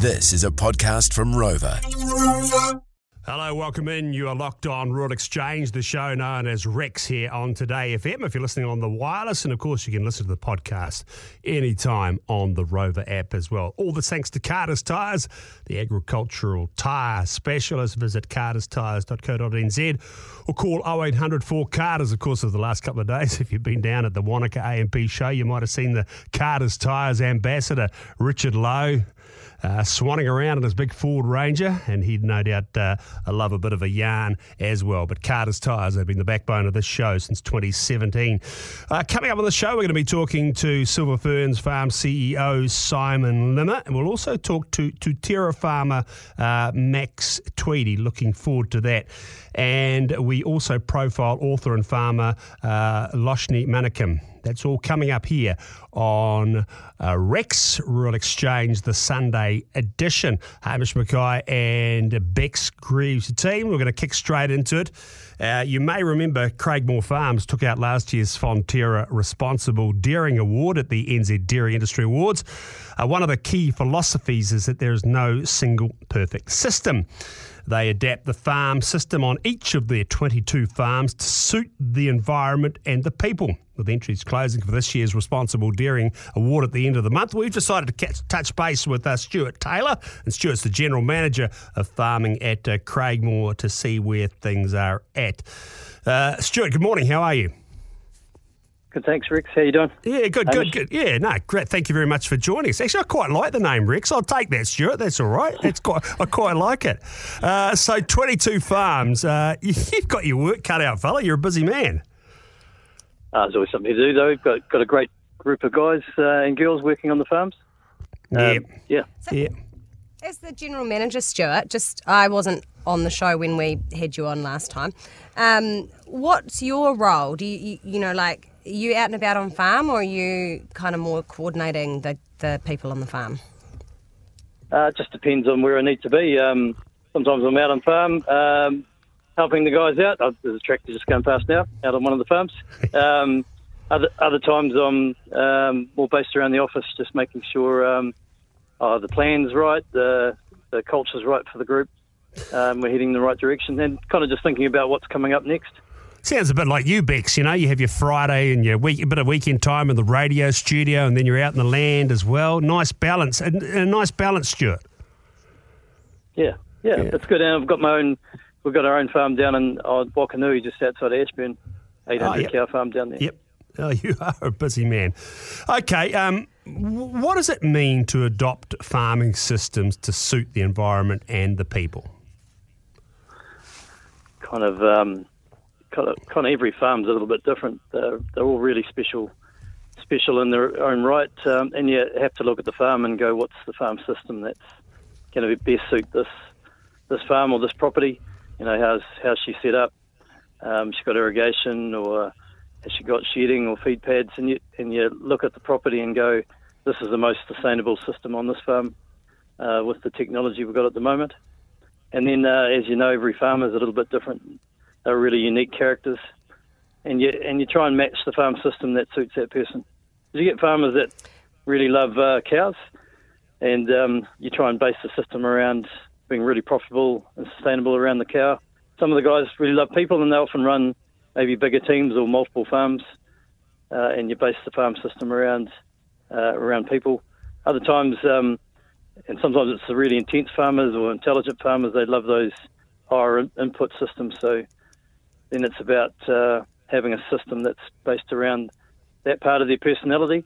This is a podcast from Rover. Hello, welcome in. You are locked on Rural Exchange, the show known as Rex here on Today FM. If you're listening on the wireless, and of course, you can listen to the podcast anytime on the Rover app as well. All the thanks to Carter's Tyres, the agricultural tyre specialist. Visit carterstyres.co.nz or call 0800 4 Carters. Of course, of the last couple of days, if you've been down at the Wanaka A&P show, you might have seen the Carter's Tyres ambassador, Richard Lowe uh, swanning around in his big Ford Ranger, and he'd no doubt uh, love a bit of a yarn as well. But Carter's Tyres have been the backbone of this show since 2017. Uh, coming up on the show, we're going to be talking to Silver Ferns Farm CEO Simon Limmer, and we'll also talk to, to Terra farmer uh, Max Tweedy. Looking forward to that. And we also profile author and farmer uh, Loshni Manikim. That's all coming up here on uh, Rex Rural Exchange, the Sunday edition. Hamish Mackay and Bex Greaves team. We're going to kick straight into it. Uh, you may remember Craigmore Farms took out last year's Fonterra Responsible Dairying Award at the NZ Dairy Industry Awards. Uh, one of the key philosophies is that there is no single perfect system. They adapt the farm system on each of their 22 farms to suit the environment and the people. With entries closing for this year's Responsible Dairying Award at the end of the month, we've decided to catch, touch base with uh, Stuart Taylor. And Stuart's the General Manager of Farming at uh, Craigmore to see where things are at. Uh, Stuart, good morning. How are you? Good, thanks, Rex. How you doing? Yeah, good, good, good. Yeah, no, great. Thank you very much for joining us. Actually, I quite like the name Rex. I'll take that, Stuart. That's all right. That's quite, I quite like it. Uh, so, 22 farms. Uh, you've got your work cut out, fella. You're a busy man. Uh, there's always something to do, though. We've got, got a great group of guys uh, and girls working on the farms. Yeah. Um, yeah. Yeah. As the general manager, Stuart, just I wasn't on the show when we had you on last time. Um, what's your role? Do you, you, you know, like, are you out and about on farm, or are you kind of more coordinating the, the people on the farm? Uh, it just depends on where I need to be. Um, sometimes I'm out on farm um, helping the guys out. Uh, there's a tractor just going past now, out on one of the farms. Um, other, other times I'm um, more based around the office, just making sure um, oh, the plan's right, the, the culture's right for the group. Um, we're heading in the right direction, and kind of just thinking about what's coming up next. Sounds a bit like you, Bex. You know, you have your Friday and your week, a bit of weekend time in the radio studio, and then you're out in the land as well. Nice balance, a, a nice balance, Stuart. Yeah, yeah, Yeah. it's good. And I've got my own. We've got our own farm down in uh, Wakanui, just outside Ashburton, 800 Oh, yep. cow farm down there. Yep. Oh, you are a busy man. Okay, um, what does it mean to adopt farming systems to suit the environment and the people? Kind of, um, every farm's a little bit different. They're, they're all really special, special in their own right. Um, and you have to look at the farm and go, what's the farm system that's going to best suit this this farm or this property? You know, how's how's she set up? Um, she got irrigation or has she got shedding or feed pads? And you and you look at the property and go, this is the most sustainable system on this farm uh, with the technology we've got at the moment. And then, uh, as you know, every farm is a little bit different. They're really unique characters, and you and you try and match the farm system that suits that person. You get farmers that really love uh, cows, and um, you try and base the system around being really profitable and sustainable around the cow. Some of the guys really love people, and they often run maybe bigger teams or multiple farms, uh, and you base the farm system around uh, around people. Other times, um, and sometimes it's the really intense farmers or intelligent farmers. They love those higher in- input systems. So then it's about uh, having a system that's based around that part of their personality,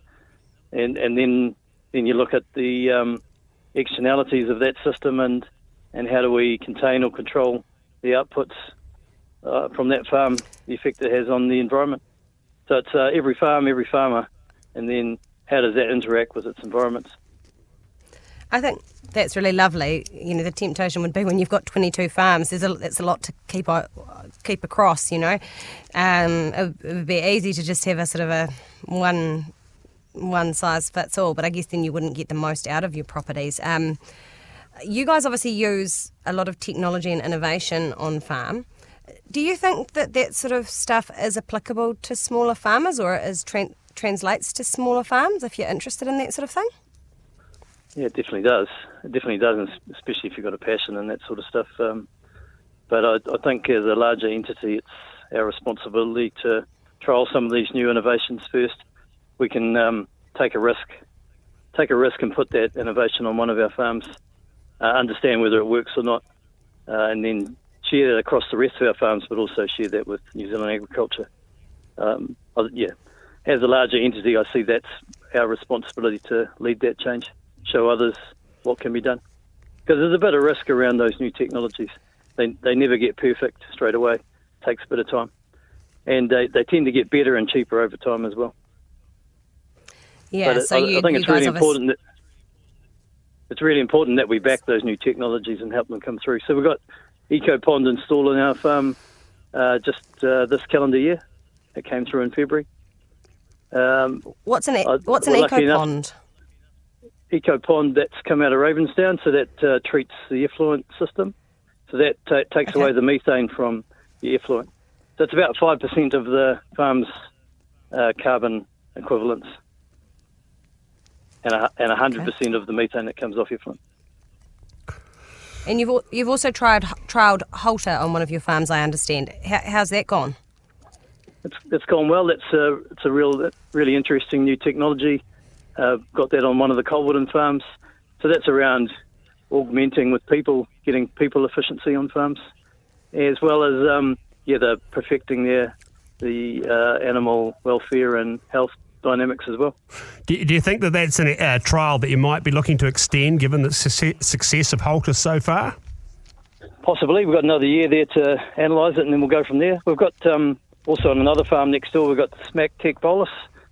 and and then then you look at the um, externalities of that system and and how do we contain or control the outputs uh, from that farm, the effect it has on the environment. So it's uh, every farm, every farmer, and then how does that interact with its environments? I think that's really lovely. You know, the temptation would be when you've got 22 farms, there's a, it's a lot to keep keep across, you know. Um, it, would be easy to just have a sort of a one one size fits all, but I guess then you wouldn't get the most out of your properties. Um, you guys obviously use a lot of technology and innovation on farm. Do you think that that sort of stuff is applicable to smaller farmers or is tran- translates to smaller farms if you're interested in that sort of thing? Yeah, it definitely does. it definitely does, especially if you've got a passion and that sort of stuff. Um, but I, I think as a larger entity, it's our responsibility to trial some of these new innovations first. We can um, take a risk, take a risk and put that innovation on one of our farms, uh, understand whether it works or not, uh, and then share that across the rest of our farms, but also share that with New Zealand agriculture. Um, yeah, as a larger entity, I see that's our responsibility to lead that change, show others what can be done. Because there's a bit of risk around those new technologies. They, they never get perfect straight away. It takes a bit of time. And they, they tend to get better and cheaper over time as well. Yeah, but so I, you, I think it's really important that it's really important that we back those new technologies and help them come through. So we've got EcoPond installed in our farm uh, just uh, this calendar year. It came through in February. Um, What's an e- what's an we're EcoPond? That's come out of Ravensdown, so that uh, treats the effluent system. So that ta takes Okay. away the methane from the effluent. So it's about 5% of the farm's uh, carbon equivalents and, a, and 100% of the methane that comes off effluent. And you've you've also tried trialed Halter on one of your farms, I understand. How, how's that gone? It's, it's gone well. It's a, it's a real, really interesting new technology. Uh, got that on one of the Colwoodin farms. So that's around augmenting with people, getting people efficiency on farms, as well as um, yeah, the perfecting their the uh, animal welfare and health dynamics as well. Do, do you think that that's a uh, trial that you might be looking to extend given the success, of Halter so far? Possibly, we've got another year there to analyse it, and then we'll go from there. We've got um, also on another farm next door. We've got smaXtec Bolus,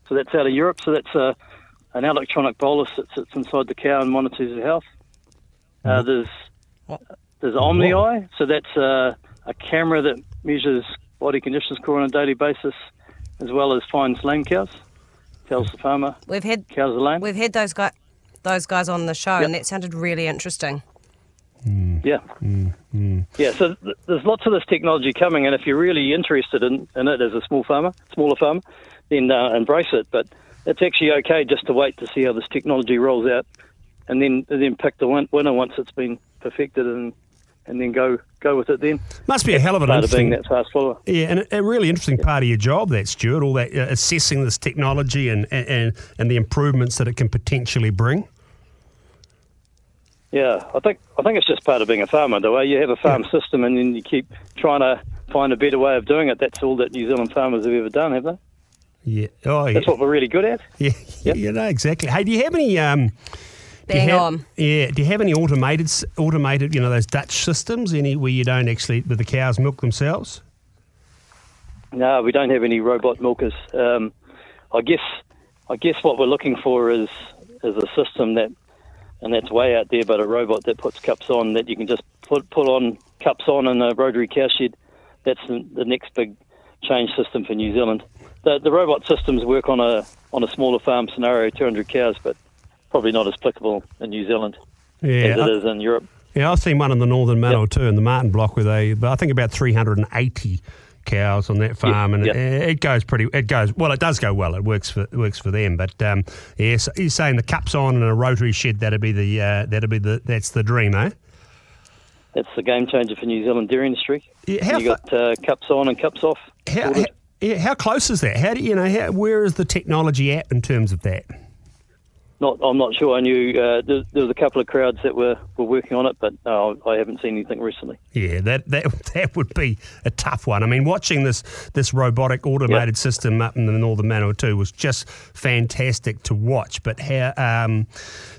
so that's out of Europe. So that's a, an electronic bolus that sits inside the cow and monitors the health. Uh, there's What? there's OmniEye, so that's a, a camera that measures body condition score on a daily basis, as well as finds lame cows. Tells the farmer We've had cows are lame. we've had those guys those guys on the show, Yep. and that sounded really interesting. Yeah. Yeah, so th- there's lots of this technology coming, and if you're really interested in, in it as a small farmer, smaller farmer, then uh, embrace it. But it's actually okay just to wait to see how this technology rolls out, and then and then pick the win- winner once it's been perfected, and and then go go with it. Then Must be a hell of an part of being interesting. that fast follower. Yeah, and a, a really interesting part of your job, that Stuart, all that uh, assessing this technology and, and and the improvements that it can potentially bring. Yeah, I think I think it's just part of being a farmer. The way you have a farm system, and then you keep trying to find a better way of doing it. That's all that New Zealand farmers have ever done, have they? Yeah. Oh, yeah. That's what we're really good at. Yeah, Yep. you know exactly. Hey, do you have any? Um, Bang have- on. Yeah. Do you have any automated, s- automated? You know those Dutch systems, any where you don't actually, where the cows milk themselves? No, we don't have any robot milkers. Um, I guess I guess what we're looking for is is a system that, and that's way out there, but a robot that puts cups on that you can just put put on cups on in a rotary cow shed. That's the, the next big change system for New Zealand. The the robot systems work on a on a smaller farm scenario, 200 cows, but probably not as applicable in New Zealand Yeah. as it I- is in Europe. Yeah, I've seen one in the Northern Manawatu, in the Martin Block, where they, but I think about 380 cows on that farm, and yeah. It, it goes pretty. It goes well. It does go well. It works for it works for them. But um, yes, you're saying the cups on in a rotary shed. That'd be the uh, that'd be the that's the dream, eh? That's the game changer for New Zealand dairy industry. Yeah, you got uh, cups on and cups off. How. How, yeah, how close is that? How do you know? How, where is the technology at in terms of that? Not, I'm not sure. I knew uh, there, there was a couple of crowds that were, were working on it, but no, I haven't seen anything recently. Yeah, that, that that would be a tough one. I mean, watching this this robotic automated system up in the Northern Manawatu was just fantastic to watch. But how um,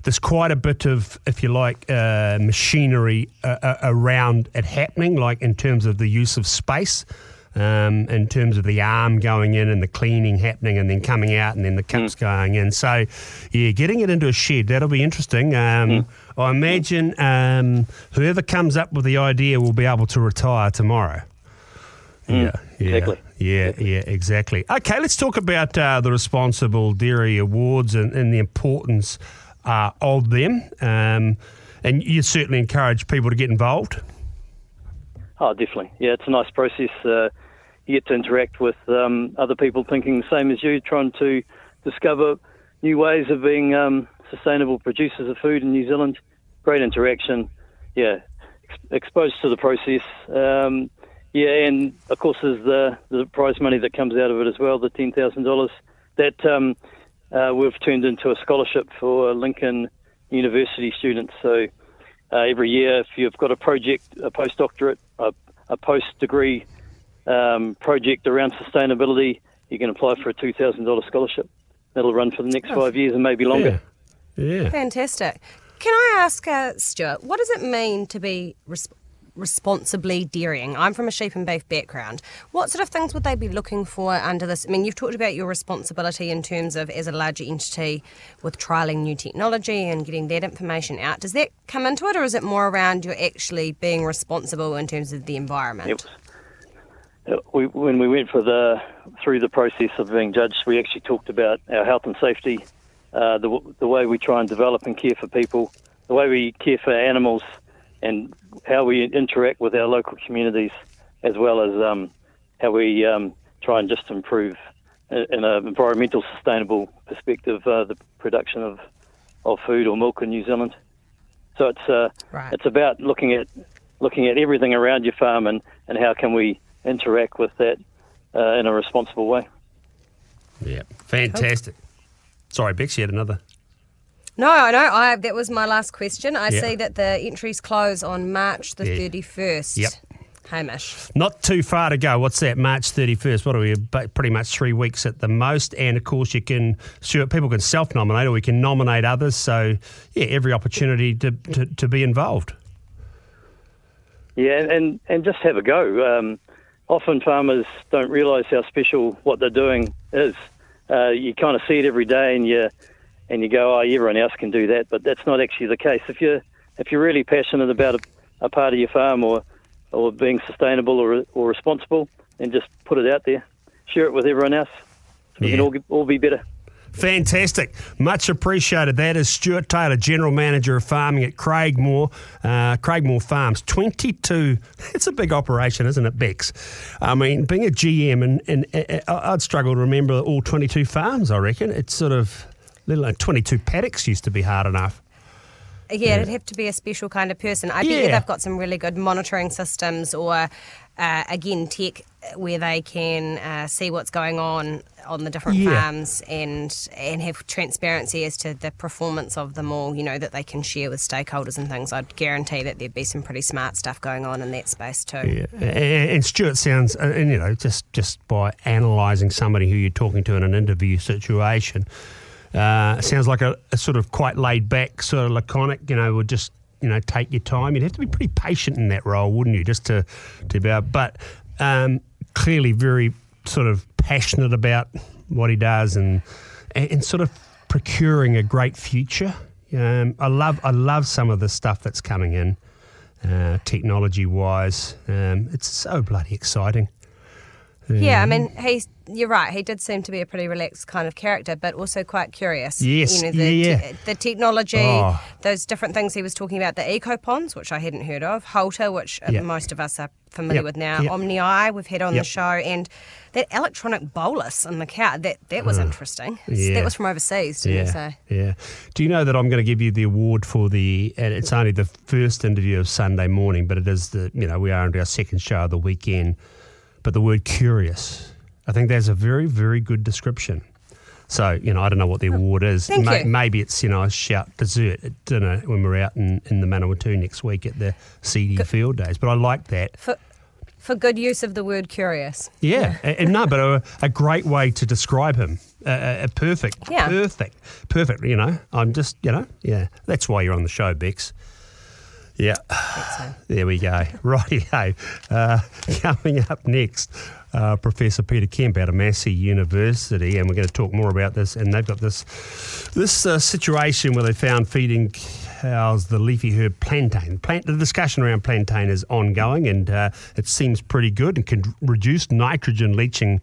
there's quite a bit of, if you like, uh, machinery uh, uh, around it happening, like in terms of the use of space. Um, in terms of the arm going in and the cleaning happening and then coming out and then the cups going in. So, yeah, getting it into a shed, that'll be interesting. Um, I imagine um, whoever comes up with the idea will be able to retire tomorrow. Yeah, yeah, exactly. yeah, yeah, exactly. Okay, let's talk about uh, the Responsible Dairy Awards and, and the importance uh, of them. Um, and you certainly encourage people to get involved. Oh, definitely. Yeah, it's a nice process. Uh, you get to interact with um, other people thinking the same as you, trying to discover new ways of being um, sustainable producers of food in New Zealand great interaction. Yeah, ex- exposed to the process. Um, yeah, and of course there's the the prize money that comes out of it as well, the ten thousand dollars that um, uh, we've turned into a scholarship for Lincoln University students. So uh, every year, if you've got a project, a postdoctorate, a, a post degree um, project around sustainability, you can apply for a two thousand dollars scholarship. That'll run for the next five years and maybe longer. Yeah. yeah. Fantastic. Can I ask, uh, Stuart, what does it mean to be res- responsibly dairying? I'm from a sheep and beef background. What sort of things would they be looking for under this? I mean, you've talked about your responsibility in terms of as a larger entity with trialling new technology and getting that information out. Does that come into it, or is it more around you actually being responsible in terms of the environment? Was, uh, we, when we went for the through the process of being judged, we actually talked about our health and safety, uh, the the way we try and develop and care for people, the way we care for animals, and how we interact with our local communities, as well as um, how we um, try and just improve uh, in an environmental sustainable perspective uh, the production of, of food or milk in New Zealand. So it's uh, Right. it's about looking at looking at everything around your farm and, and how can we interact with that uh, in a responsible way. Yeah. Fantastic. Sorry, Bex, you had another. No, I know. I, that was my last question. I Yeah. see that the entries close on March the Yeah. 31st. Yep. Hamish. Not too far to go. What's that? March 31st. What are we? Pretty much three weeks at the most. And of course, you can, sure, people can self nominate or we can nominate others. So, yeah, every opportunity to, to, to be involved. Yeah, and, and, and just have a go. Um, often farmers don't realise how special what they're doing is. Uh, you kind of see it every day, and you and you go, "Oh, everyone else can do that," but that's not actually the case. If you're if you're really passionate about a, a part of your farm or or being sustainable or or responsible, then just put it out there, share it with everyone else, so we can all all be better. Fantastic. Much appreciated. That is Stuart Taylor, General Manager of Farming at Craigmore, uh, Craigmore Farms. 22, it's a big operation, isn't it, Bex? I mean, being a GM, and, and uh, I'd struggle to remember all 22 farms, I reckon. It's sort of, little like 22 paddocks used to be hard enough. Yeah, it'd have to be a special kind of person. I bet you they've got some really good monitoring systems or, uh, again, tech where they can uh, see what's going on on the different Yeah. farms and and have transparency as to the performance of them all, you know, that they can share with stakeholders and things. I'd guarantee that there'd be some pretty smart stuff going on in that space too. Yeah, and, and Stuart sounds, uh, and you know, just just by analysing somebody who you're talking to in an interview situation, uh, sounds like a, a sort of quite laid back, sort of laconic. You know, would just you know take your time. You'd have to be pretty patient in that role, wouldn't you? Just to to be able, but um, clearly very sort of passionate about what he does and and, and sort of procuring a great future. Um, I love I love some of the stuff that's coming in uh, technology wise. Um, it's so bloody exciting. Yeah, I mean, he's you're right. He did seem to be a pretty relaxed kind of character, but also quite curious. Yes, you know, the, yeah, yeah. the technology, Oh. those different things he was talking about, the EcoPonds, which I hadn't heard of, Halter, which uh, Yep. most of us are familiar Yep, with now, yep. OmniEye, we've had on Yep. the show, and that electronic bolus in the cow. That that was interesting. Uh, yeah. That was from overseas, didn't you say? yeah. Do you know that I'm going to give you the award for the? And it's only the first interview of Sunday morning, but it is the. You know, we are into our second show of the weekend. But the word curious, I think that's a very, very good description. So you know, I don't know what the oh, award is. Thank you. Maybe it's you know a shout dessert at dinner when we're out in, in the Manawatu next week at the CD Field Days. But I like that. For for good use of the word curious. Yeah, and, and no, but a, a great way to describe him. A perfect, Yeah. perfect, perfect. You know, I'm just, you know, yeah. That's why you're on the show, Bex. Yeah, so. there we go. Rightio. Uh, coming up next, uh, Professor Peter Kemp out of Massey University, and we're going to talk more about this. And they've got this this uh, situation where they found feeding cows the leafy herb plantain. Plant, the discussion around plantain is ongoing, and uh, it seems pretty good and can reduce nitrogen leaching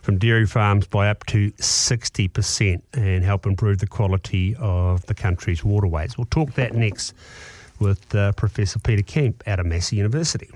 from dairy farms by up to 60% and help improve the quality of the country's waterways. We'll talk that next with uh, Professor Peter Kemp out of Massey University.